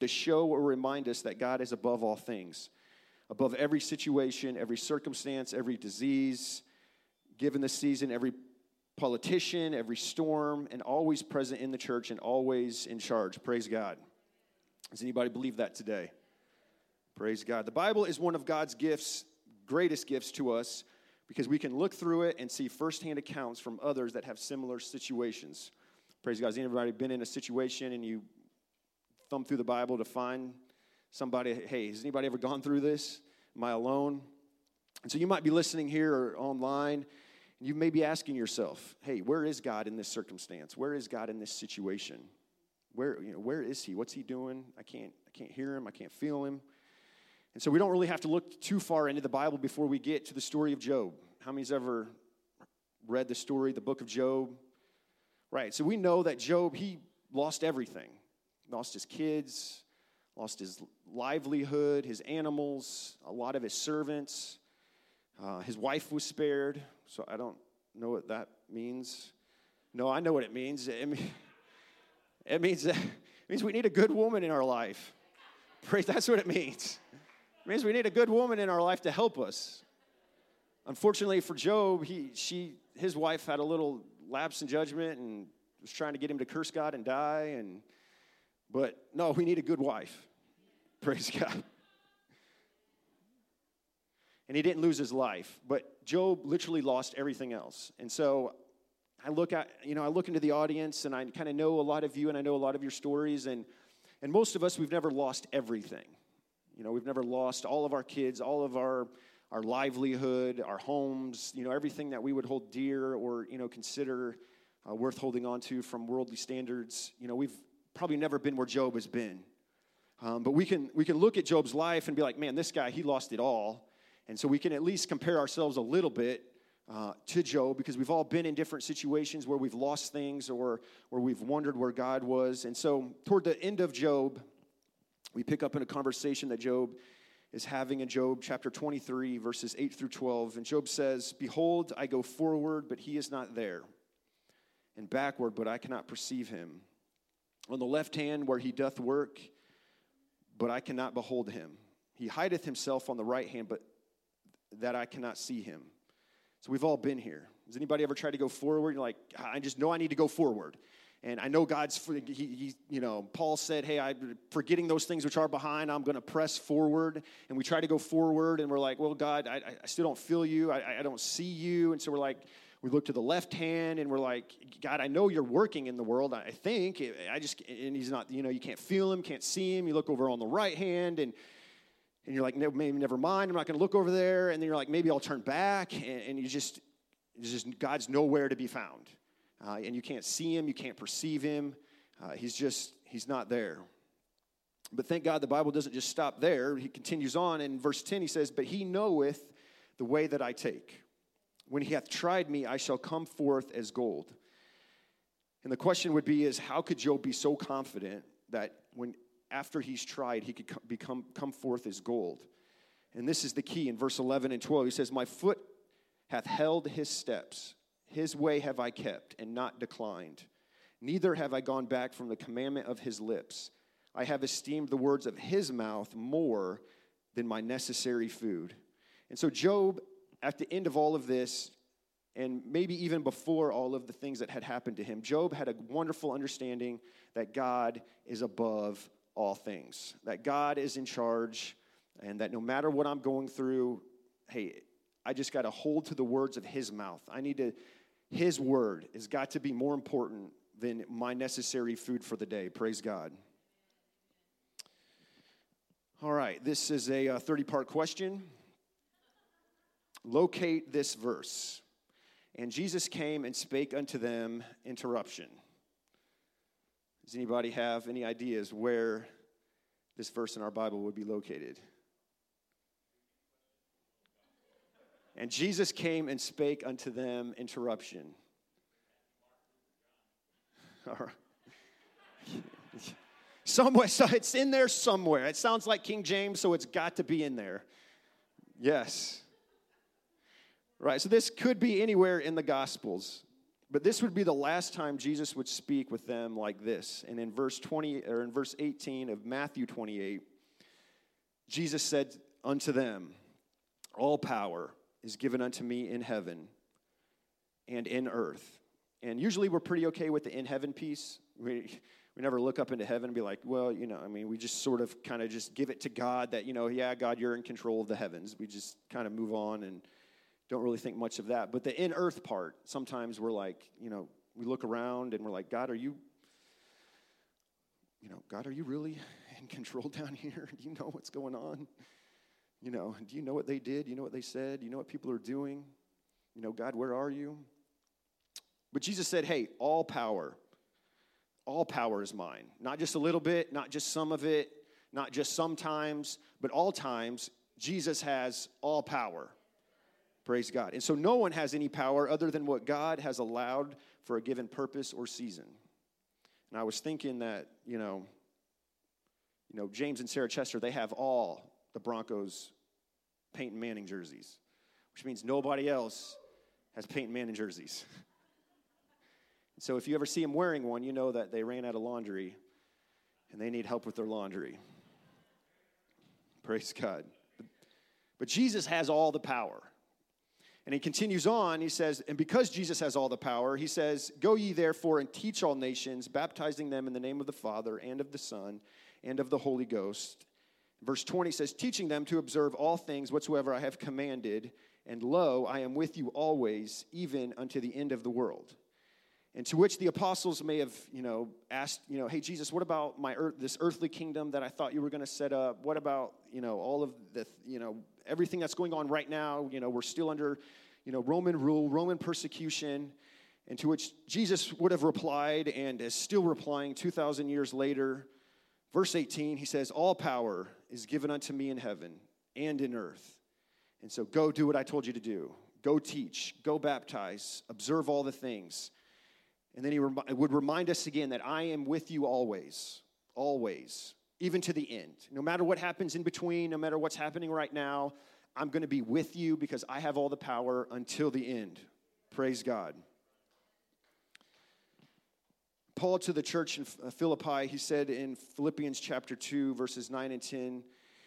to show or remind us that God is above all things, above every situation, every circumstance, every disease, given the season, every politician, every storm, and always present in the church and always in charge. Praise God. Does anybody believe that today? Praise God. The Bible is one of God's gifts, greatest gifts to us, because we can look through it and see firsthand accounts from others that have similar situations. Praise God. Has anybody been in a situation and you thumb through the Bible to find somebody, hey, has anybody ever gone through this? Am I alone? And so you might be listening here or online, and you may be asking yourself, hey, where is God in this circumstance? Where is God in this situation? Where, you know, where is he? What's he doing? I can't, I can't hear him, I can't feel him. And so we don't really have to look too far into the Bible before we get to the story of Job. How many's ever read the story, the book of Job? Right, so we know that Job, he lost everything. Lost his kids, lost his livelihood, his animals, a lot of his servants. Uh, his wife was spared, so I don't know what that means. No, I know what it means. It, mean, it means, it means we need a good woman in our life. Praise, that's what it means. It means we need a good woman in our life to help us. Unfortunately for Job, he, she, his wife had a little lapse in judgment and was trying to get him to curse God and die. And, but no, we need a good wife. Praise God. And he didn't lose his life, but Job literally lost everything else. And so I look at, you know, I look into the audience and I kind of know a lot of you and I know a lot of your stories. And, and most of us, we've never lost everything. You know, we've never lost all of our kids, all of our, our livelihood, our homes, you know, everything that we would hold dear or, you know, consider uh, worth holding on to from worldly standards. You know, we've probably never been where Job has been. Um, but we can, we can look at Job's life and be like, man, this guy, he lost it all. And so we can at least compare ourselves a little bit uh, to Job because we've all been in different situations where we've lost things or where we've wondered where God was. And so, toward the end of Job, we pick up in a conversation that Job is having in Job chapter 23, verses 8 through 12. And Job says, Behold, I go forward, but he is not there, and backward, but I cannot perceive him. On the left hand, where he doth work, but I cannot behold him. He hideth himself on the right hand, but that I cannot see him. So we've all been here. Has anybody ever tried to go forward? You're like, I just know I need to go forward. And I know God's, he, he, you know, Paul said, hey, I'm forgetting those things which are behind, I'm going to press forward. And we try to go forward, and we're like, well, God, I, I still don't feel you. I, I don't see you. And so we're like, we look to the left hand, and we're like, God, I know you're working in the world. I think. I just, and he's not, you know, you can't feel him, can't see him. You look over on the right hand, and and you're like, no, maybe never mind. I'm not going to look over there. And then you're like, maybe I'll turn back. And, and you just, just, God's nowhere to be found uh, and you can't see him, you can't perceive him. Uh, he's just, he's not there. But thank God the Bible doesn't just stop there. He continues on in verse 10, he says, But he knoweth the way that I take. When he hath tried me, I shall come forth as gold. And the question would be is how could Job be so confident that when after he's tried, he could become come forth as gold? And this is the key in verse 11 and 12. He says, My foot hath held his steps. His way have I kept and not declined. Neither have I gone back from the commandment of his lips. I have esteemed the words of his mouth more than my necessary food. And so, Job, at the end of all of this, and maybe even before all of the things that had happened to him, Job had a wonderful understanding that God is above all things, that God is in charge, and that no matter what I'm going through, hey, I just got to hold to the words of his mouth. I need to his word has got to be more important than my necessary food for the day. Praise God. All right, this is a 30 uh, part question. Locate this verse. And Jesus came and spake unto them, interruption. Does anybody have any ideas where this verse in our Bible would be located? And Jesus came and spake unto them, interruption. Somewhere, so it's in there somewhere. It sounds like King James, so it's got to be in there. Yes. Right, so this could be anywhere in the Gospels. but this would be the last time Jesus would speak with them like this. And in verse 20 or in verse 18 of Matthew 28, Jesus said unto them, All power is given unto me in heaven and in earth. And usually we're pretty okay with the in heaven piece. We, we never look up into heaven and be like, well, you know, I mean, we just sort of kind of just give it to God that, you know, yeah, God, you're in control of the heavens. We just kind of move on and don't really think much of that. But the in earth part, sometimes we're like, you know, we look around and we're like, God, are you, you know, God, are you really in control down here? Do you know what's going on? You know, do you know what they did? Do you know what they said? Do you know what people are doing? You know, God, where are you? But Jesus said, hey, all power, all power is mine. Not just a little bit, not just some of it, not just sometimes, but all times, Jesus has all power. Praise God. And so no one has any power other than what God has allowed for a given purpose or season. And I was thinking that, you know, you know, James and Sarah Chester, they have all the Broncos Peyton Manning jerseys, which means nobody else has Peyton Manning jerseys. so if you ever see them wearing one, you know that they ran out of laundry and they need help with their laundry. Praise God. But Jesus has all the power. And he continues on, he says, and because Jesus has all the power, he says, Go ye therefore and teach all nations, baptizing them in the name of the Father and of the Son and of the Holy Ghost. Verse 20 says, Teaching them to observe all things whatsoever I have commanded, and lo, I am with you always, even unto the end of the world. And to which the apostles may have, you know, asked, you know, hey Jesus, what about my earth, this earthly kingdom that I thought you were going to set up? What about, you know, all of the, you know, everything that's going on right now? You know, we're still under, you know, Roman rule, Roman persecution. And to which Jesus would have replied and is still replying 2,000 years later. Verse 18, he says, All power is given unto me in heaven and in earth. And so go do what I told you to do. Go teach, go baptize, observe all the things and then he rem- would remind us again that I am with you always, always, even to the end. No matter what happens in between, no matter what's happening right now, I'm going to be with you because I have all the power until the end. Praise God. Paul to the church in uh, Philippi, he said in Philippians chapter 2, verses 9 and 10,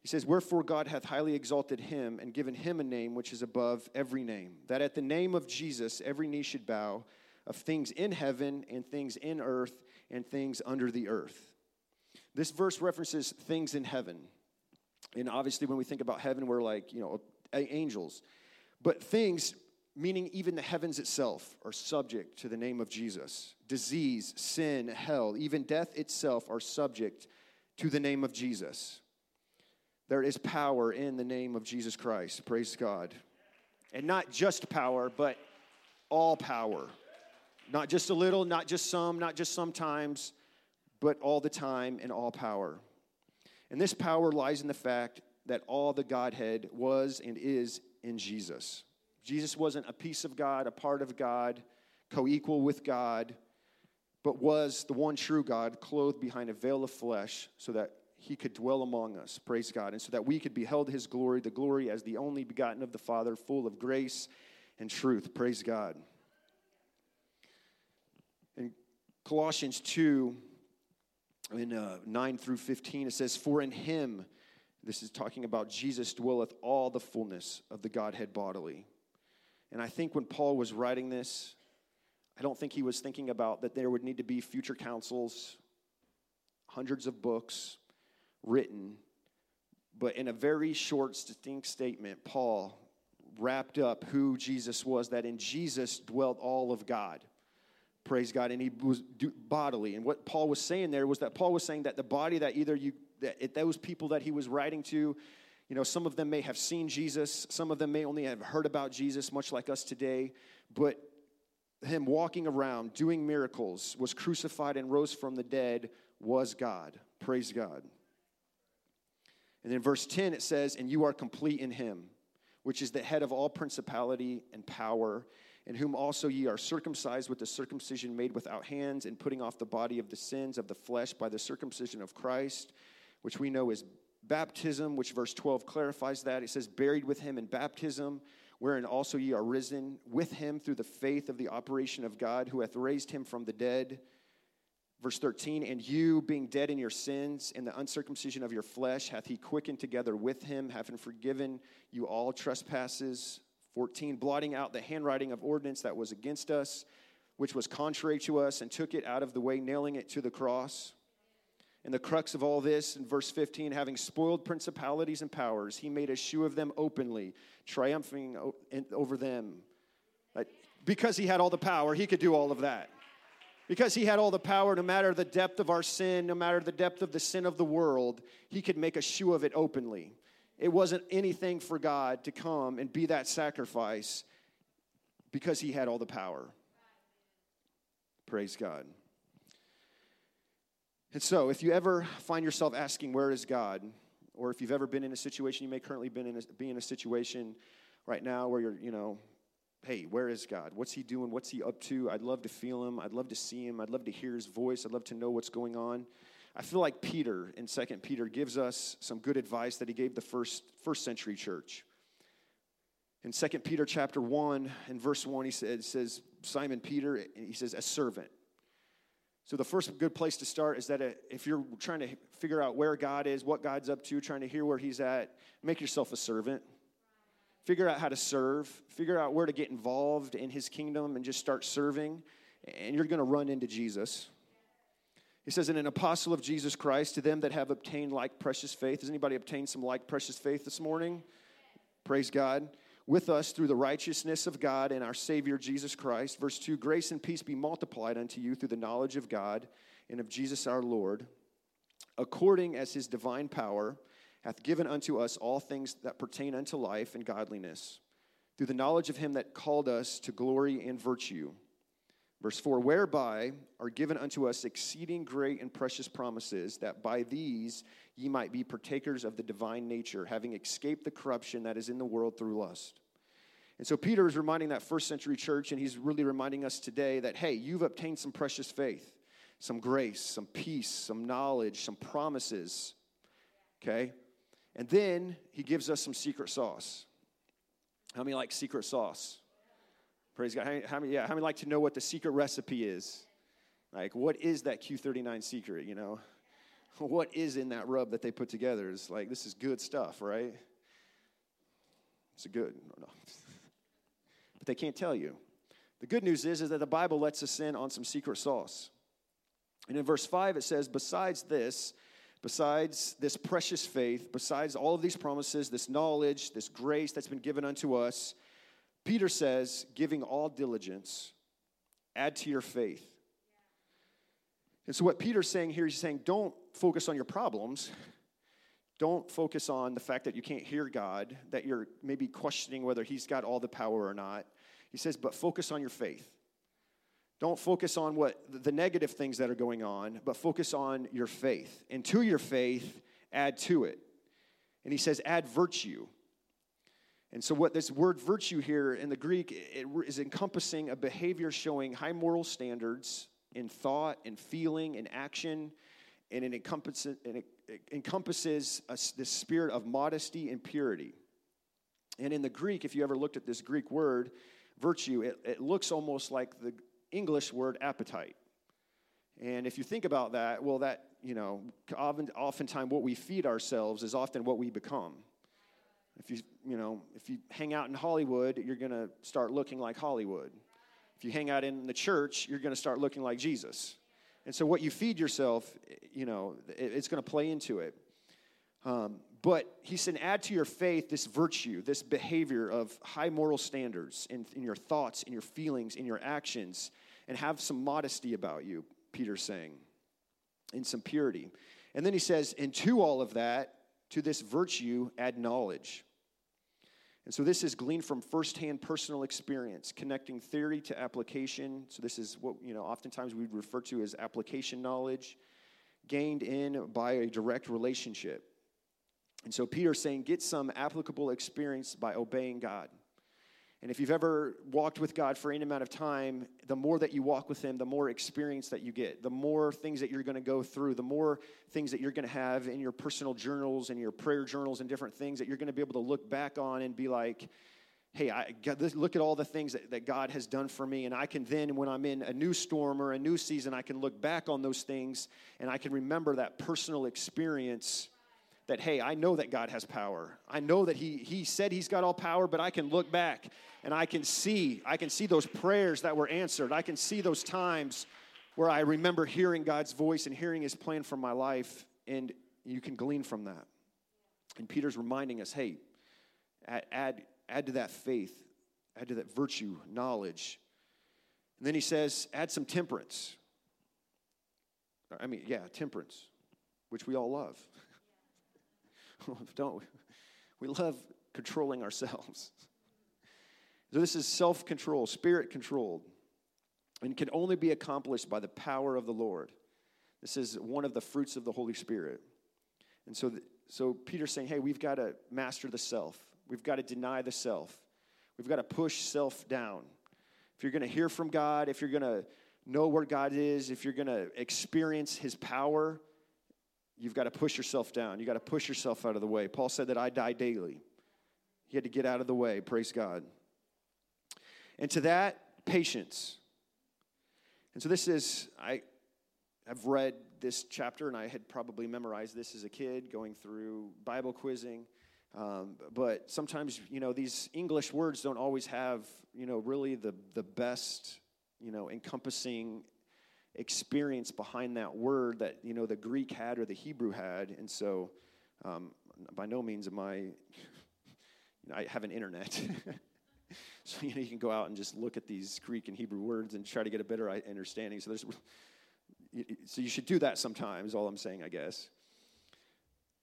he says, Wherefore God hath highly exalted him and given him a name which is above every name, that at the name of Jesus every knee should bow of things in heaven and things in earth and things under the earth. This verse references things in heaven. And obviously, when we think about heaven, we're like, you know, angels. But things, meaning even the heavens itself, are subject to the name of Jesus. Disease, sin, hell, even death itself are subject to the name of Jesus. There is power in the name of Jesus Christ. Praise God. And not just power, but all power. Not just a little, not just some, not just sometimes, but all the time and all power. And this power lies in the fact that all the Godhead was and is in Jesus. Jesus wasn't a piece of God, a part of God, co equal with God, but was the one true God clothed behind a veil of flesh so that he could dwell among us. Praise God. And so that we could behold his glory, the glory as the only begotten of the Father, full of grace and truth. Praise God. Colossians 2, in uh, 9 through 15, it says, For in him, this is talking about Jesus, dwelleth all the fullness of the Godhead bodily. And I think when Paul was writing this, I don't think he was thinking about that there would need to be future councils, hundreds of books written. But in a very short, distinct statement, Paul wrapped up who Jesus was, that in Jesus dwelt all of God praise God, and he was bodily. And what Paul was saying there was that Paul was saying that the body that either you, that those people that he was writing to, you know, some of them may have seen Jesus, some of them may only have heard about Jesus, much like us today, but him walking around doing miracles, was crucified and rose from the dead, was God. Praise God. And in verse 10 it says, And you are complete in him, which is the head of all principality and power in whom also ye are circumcised with the circumcision made without hands, and putting off the body of the sins of the flesh by the circumcision of Christ, which we know is baptism, which verse 12 clarifies that. It says, buried with him in baptism, wherein also ye are risen with him through the faith of the operation of God, who hath raised him from the dead. Verse 13, and you, being dead in your sins and the uncircumcision of your flesh, hath he quickened together with him, having forgiven you all trespasses. 14, blotting out the handwriting of ordinance that was against us, which was contrary to us, and took it out of the way, nailing it to the cross. And the crux of all this, in verse 15, having spoiled principalities and powers, he made a shoe of them openly, triumphing over them. Because he had all the power, he could do all of that. Because he had all the power, no matter the depth of our sin, no matter the depth of the sin of the world, he could make a shoe of it openly. It wasn't anything for God to come and be that sacrifice because he had all the power. Praise God. And so, if you ever find yourself asking, Where is God? or if you've ever been in a situation, you may currently been in a, be in a situation right now where you're, you know, hey, where is God? What's He doing? What's He up to? I'd love to feel Him. I'd love to see Him. I'd love to hear His voice. I'd love to know what's going on. I feel like Peter in Second Peter gives us some good advice that he gave the first, first century church. In Second Peter chapter 1 and verse 1, he says, says, Simon Peter, he says, a servant. So the first good place to start is that uh, if you're trying to figure out where God is, what God's up to, trying to hear where he's at, make yourself a servant. Figure out how to serve, figure out where to get involved in his kingdom and just start serving, and you're going to run into Jesus. He says, "In an apostle of Jesus Christ to them that have obtained like precious faith. Has anybody obtained some like precious faith this morning? Praise God. With us through the righteousness of God and our Savior Jesus Christ. Verse 2 Grace and peace be multiplied unto you through the knowledge of God and of Jesus our Lord, according as his divine power hath given unto us all things that pertain unto life and godliness, through the knowledge of him that called us to glory and virtue Verse 4 Whereby are given unto us exceeding great and precious promises, that by these ye might be partakers of the divine nature, having escaped the corruption that is in the world through lust. And so Peter is reminding that first century church, and he's really reminding us today that, hey, you've obtained some precious faith, some grace, some peace, some knowledge, some promises. Okay? And then he gives us some secret sauce. How many like secret sauce? Praise God. How many, how many, yeah, how many like to know what the secret recipe is? Like, what is that Q39 secret, you know? What is in that rub that they put together? It's like, this is good stuff, right? It's a good, no, no. but they can't tell you. The good news is, is that the Bible lets us in on some secret sauce. And in verse 5, it says, Besides this, besides this precious faith, besides all of these promises, this knowledge, this grace that's been given unto us, Peter says, giving all diligence, add to your faith. And so, what Peter's saying here, he's saying, don't focus on your problems. Don't focus on the fact that you can't hear God, that you're maybe questioning whether He's got all the power or not. He says, but focus on your faith. Don't focus on what the negative things that are going on, but focus on your faith. And to your faith, add to it. And he says, add virtue. And so, what this word virtue here in the Greek it is encompassing a behavior showing high moral standards in thought and feeling and action, and it encompasses, and it encompasses a, this spirit of modesty and purity. And in the Greek, if you ever looked at this Greek word, virtue, it, it looks almost like the English word appetite. And if you think about that, well, that, you know, often, oftentimes what we feed ourselves is often what we become. If you, you know, if you hang out in Hollywood, you're going to start looking like Hollywood. If you hang out in the church, you're going to start looking like Jesus. And so what you feed yourself, you know, it's going to play into it. Um, but he said, add to your faith this virtue, this behavior of high moral standards in, in your thoughts, in your feelings, in your actions, and have some modesty about you, Peter's saying, in some purity. And then he says, and to all of that, to this virtue, add knowledge. And so this is gleaned from firsthand personal experience, connecting theory to application. So this is what, you know, oftentimes we refer to as application knowledge, gained in by a direct relationship. And so Peter's saying, get some applicable experience by obeying God. And if you've ever walked with God for any amount of time, the more that you walk with Him, the more experience that you get, the more things that you're going to go through, the more things that you're going to have in your personal journals and your prayer journals and different things that you're going to be able to look back on and be like, hey, I, look at all the things that, that God has done for me. And I can then, when I'm in a new storm or a new season, I can look back on those things and I can remember that personal experience that, hey, I know that God has power. I know that he, he said He's got all power, but I can look back and I can see, I can see those prayers that were answered. I can see those times where I remember hearing God's voice and hearing His plan for my life, and you can glean from that. And Peter's reminding us, hey, add, add add to that faith, add to that virtue, knowledge. And then he says, add some temperance. I mean, yeah, temperance, which we all love. Don't we? Love controlling ourselves. So, this is self control, spirit controlled, and can only be accomplished by the power of the Lord. This is one of the fruits of the Holy Spirit. And so, so Peter's saying, hey, we've got to master the self. We've got to deny the self. We've got to push self down. If you're going to hear from God, if you're going to know where God is, if you're going to experience His power, you've got to push yourself down. You've got to push yourself out of the way. Paul said that I die daily. He had to get out of the way. Praise God. And to that, patience. And so this is, I, I've read this chapter and I had probably memorized this as a kid going through Bible quizzing. Um, but sometimes, you know, these English words don't always have, you know, really the, the best, you know, encompassing experience behind that word that, you know, the Greek had or the Hebrew had. And so, um, by no means am I, you know, I have an internet. so, you know, you can go out and just look at these Greek and Hebrew words and try to get a better understanding. So, there's, so you should do that sometimes, all I'm saying, I guess.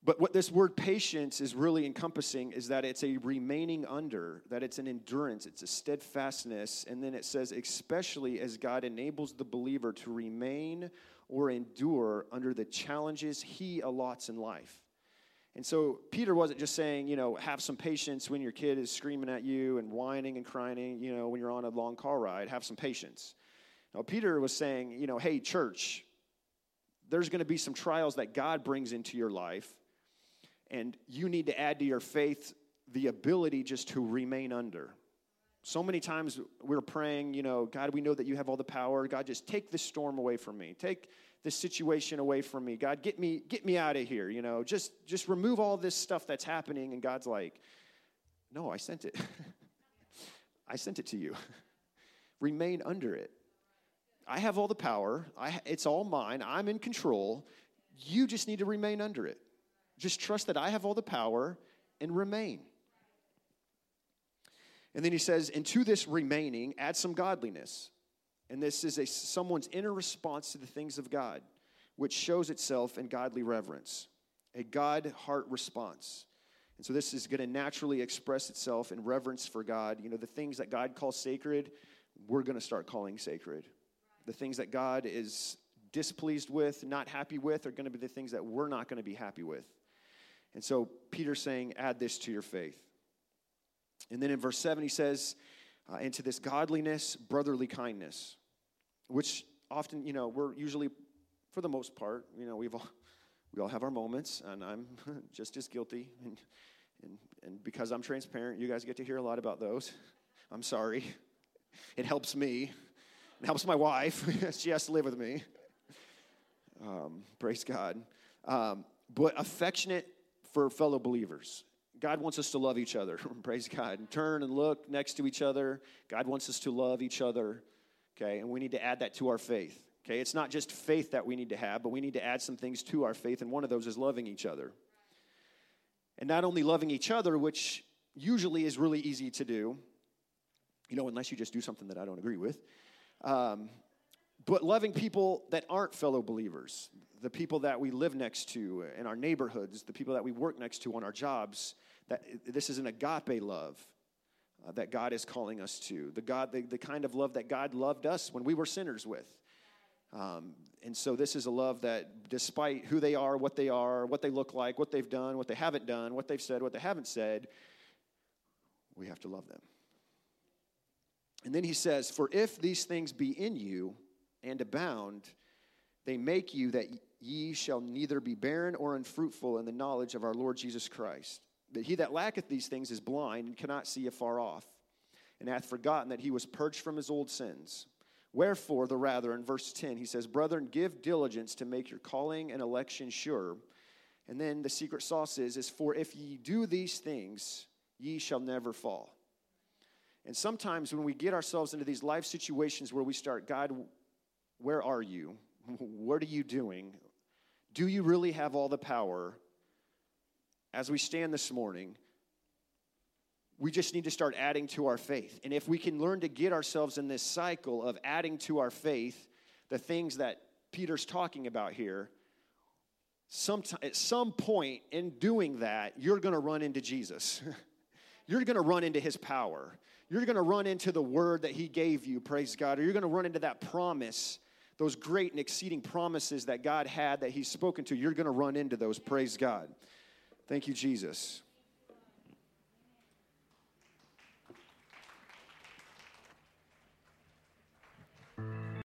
But what this word patience is really encompassing is that it's a remaining under, that it's an endurance, it's a steadfastness. And then it says, especially as God enables the believer to remain or endure under the challenges he allots in life. And so Peter wasn't just saying, you know, have some patience when your kid is screaming at you and whining and crying, you know, when you're on a long car ride, have some patience. Now, Peter was saying, you know, hey, church, there's going to be some trials that God brings into your life and you need to add to your faith the ability just to remain under. So many times we're praying, you know, God, we know that you have all the power. God, just take this storm away from me. Take this situation away from me. God, get me get me out of here, you know. Just just remove all this stuff that's happening and God's like, "No, I sent it. I sent it to you. remain under it. I have all the power. I, it's all mine. I'm in control. You just need to remain under it. Just trust that I have all the power and remain. And then he says, and to this remaining, add some godliness. And this is a, someone's inner response to the things of God, which shows itself in godly reverence, a God heart response. And so this is going to naturally express itself in reverence for God. You know, the things that God calls sacred, we're going to start calling sacred. The things that God is displeased with, not happy with, are going to be the things that we're not going to be happy with. And so Peter's saying, add this to your faith. And then in verse 7, he says, uh, into this godliness, brotherly kindness, which often, you know, we're usually, for the most part, you know, we've all, we all have our moments, and I'm just as guilty. And, and, and because I'm transparent, you guys get to hear a lot about those. I'm sorry. It helps me. It helps my wife. she has to live with me. Um, praise God. Um, but affectionate for fellow believers. God wants us to love each other. Praise God. And turn and look next to each other. God wants us to love each other. Okay, and we need to add that to our faith. Okay, it's not just faith that we need to have, but we need to add some things to our faith, and one of those is loving each other. And not only loving each other, which usually is really easy to do, you know, unless you just do something that I don't agree with, um, but loving people that aren't fellow believers, the people that we live next to in our neighborhoods, the people that we work next to on our jobs, that this is an agape love uh, that God is calling us to. The, God, the, the kind of love that God loved us when we were sinners with. Um, and so this is a love that despite who they are, what they are, what they look like, what they've done, what they haven't done, what they've said, what they haven't said, we have to love them. And then he says, For if these things be in you and abound, they make you that ye shall neither be barren or unfruitful in the knowledge of our Lord Jesus Christ. But he that lacketh these things is blind and cannot see afar off, and hath forgotten that he was purged from his old sins. Wherefore, the rather, in verse 10, he says, Brethren, give diligence to make your calling and election sure. And then the secret sauce is, is for if ye do these things, ye shall never fall. And sometimes when we get ourselves into these life situations where we start, God, where are you? What are you doing? Do you really have all the power? As we stand this morning, we just need to start adding to our faith. And if we can learn to get ourselves in this cycle of adding to our faith the things that Peter's talking about here, sometime, at some point in doing that, you're going to run into Jesus. you're going to run into his power. You're going to run into the word that he gave you, praise God, or you're going to run into that promise, those great and exceeding promises that God had that he's spoken to. You're going to run into those, praise God. Thank you, Jesus.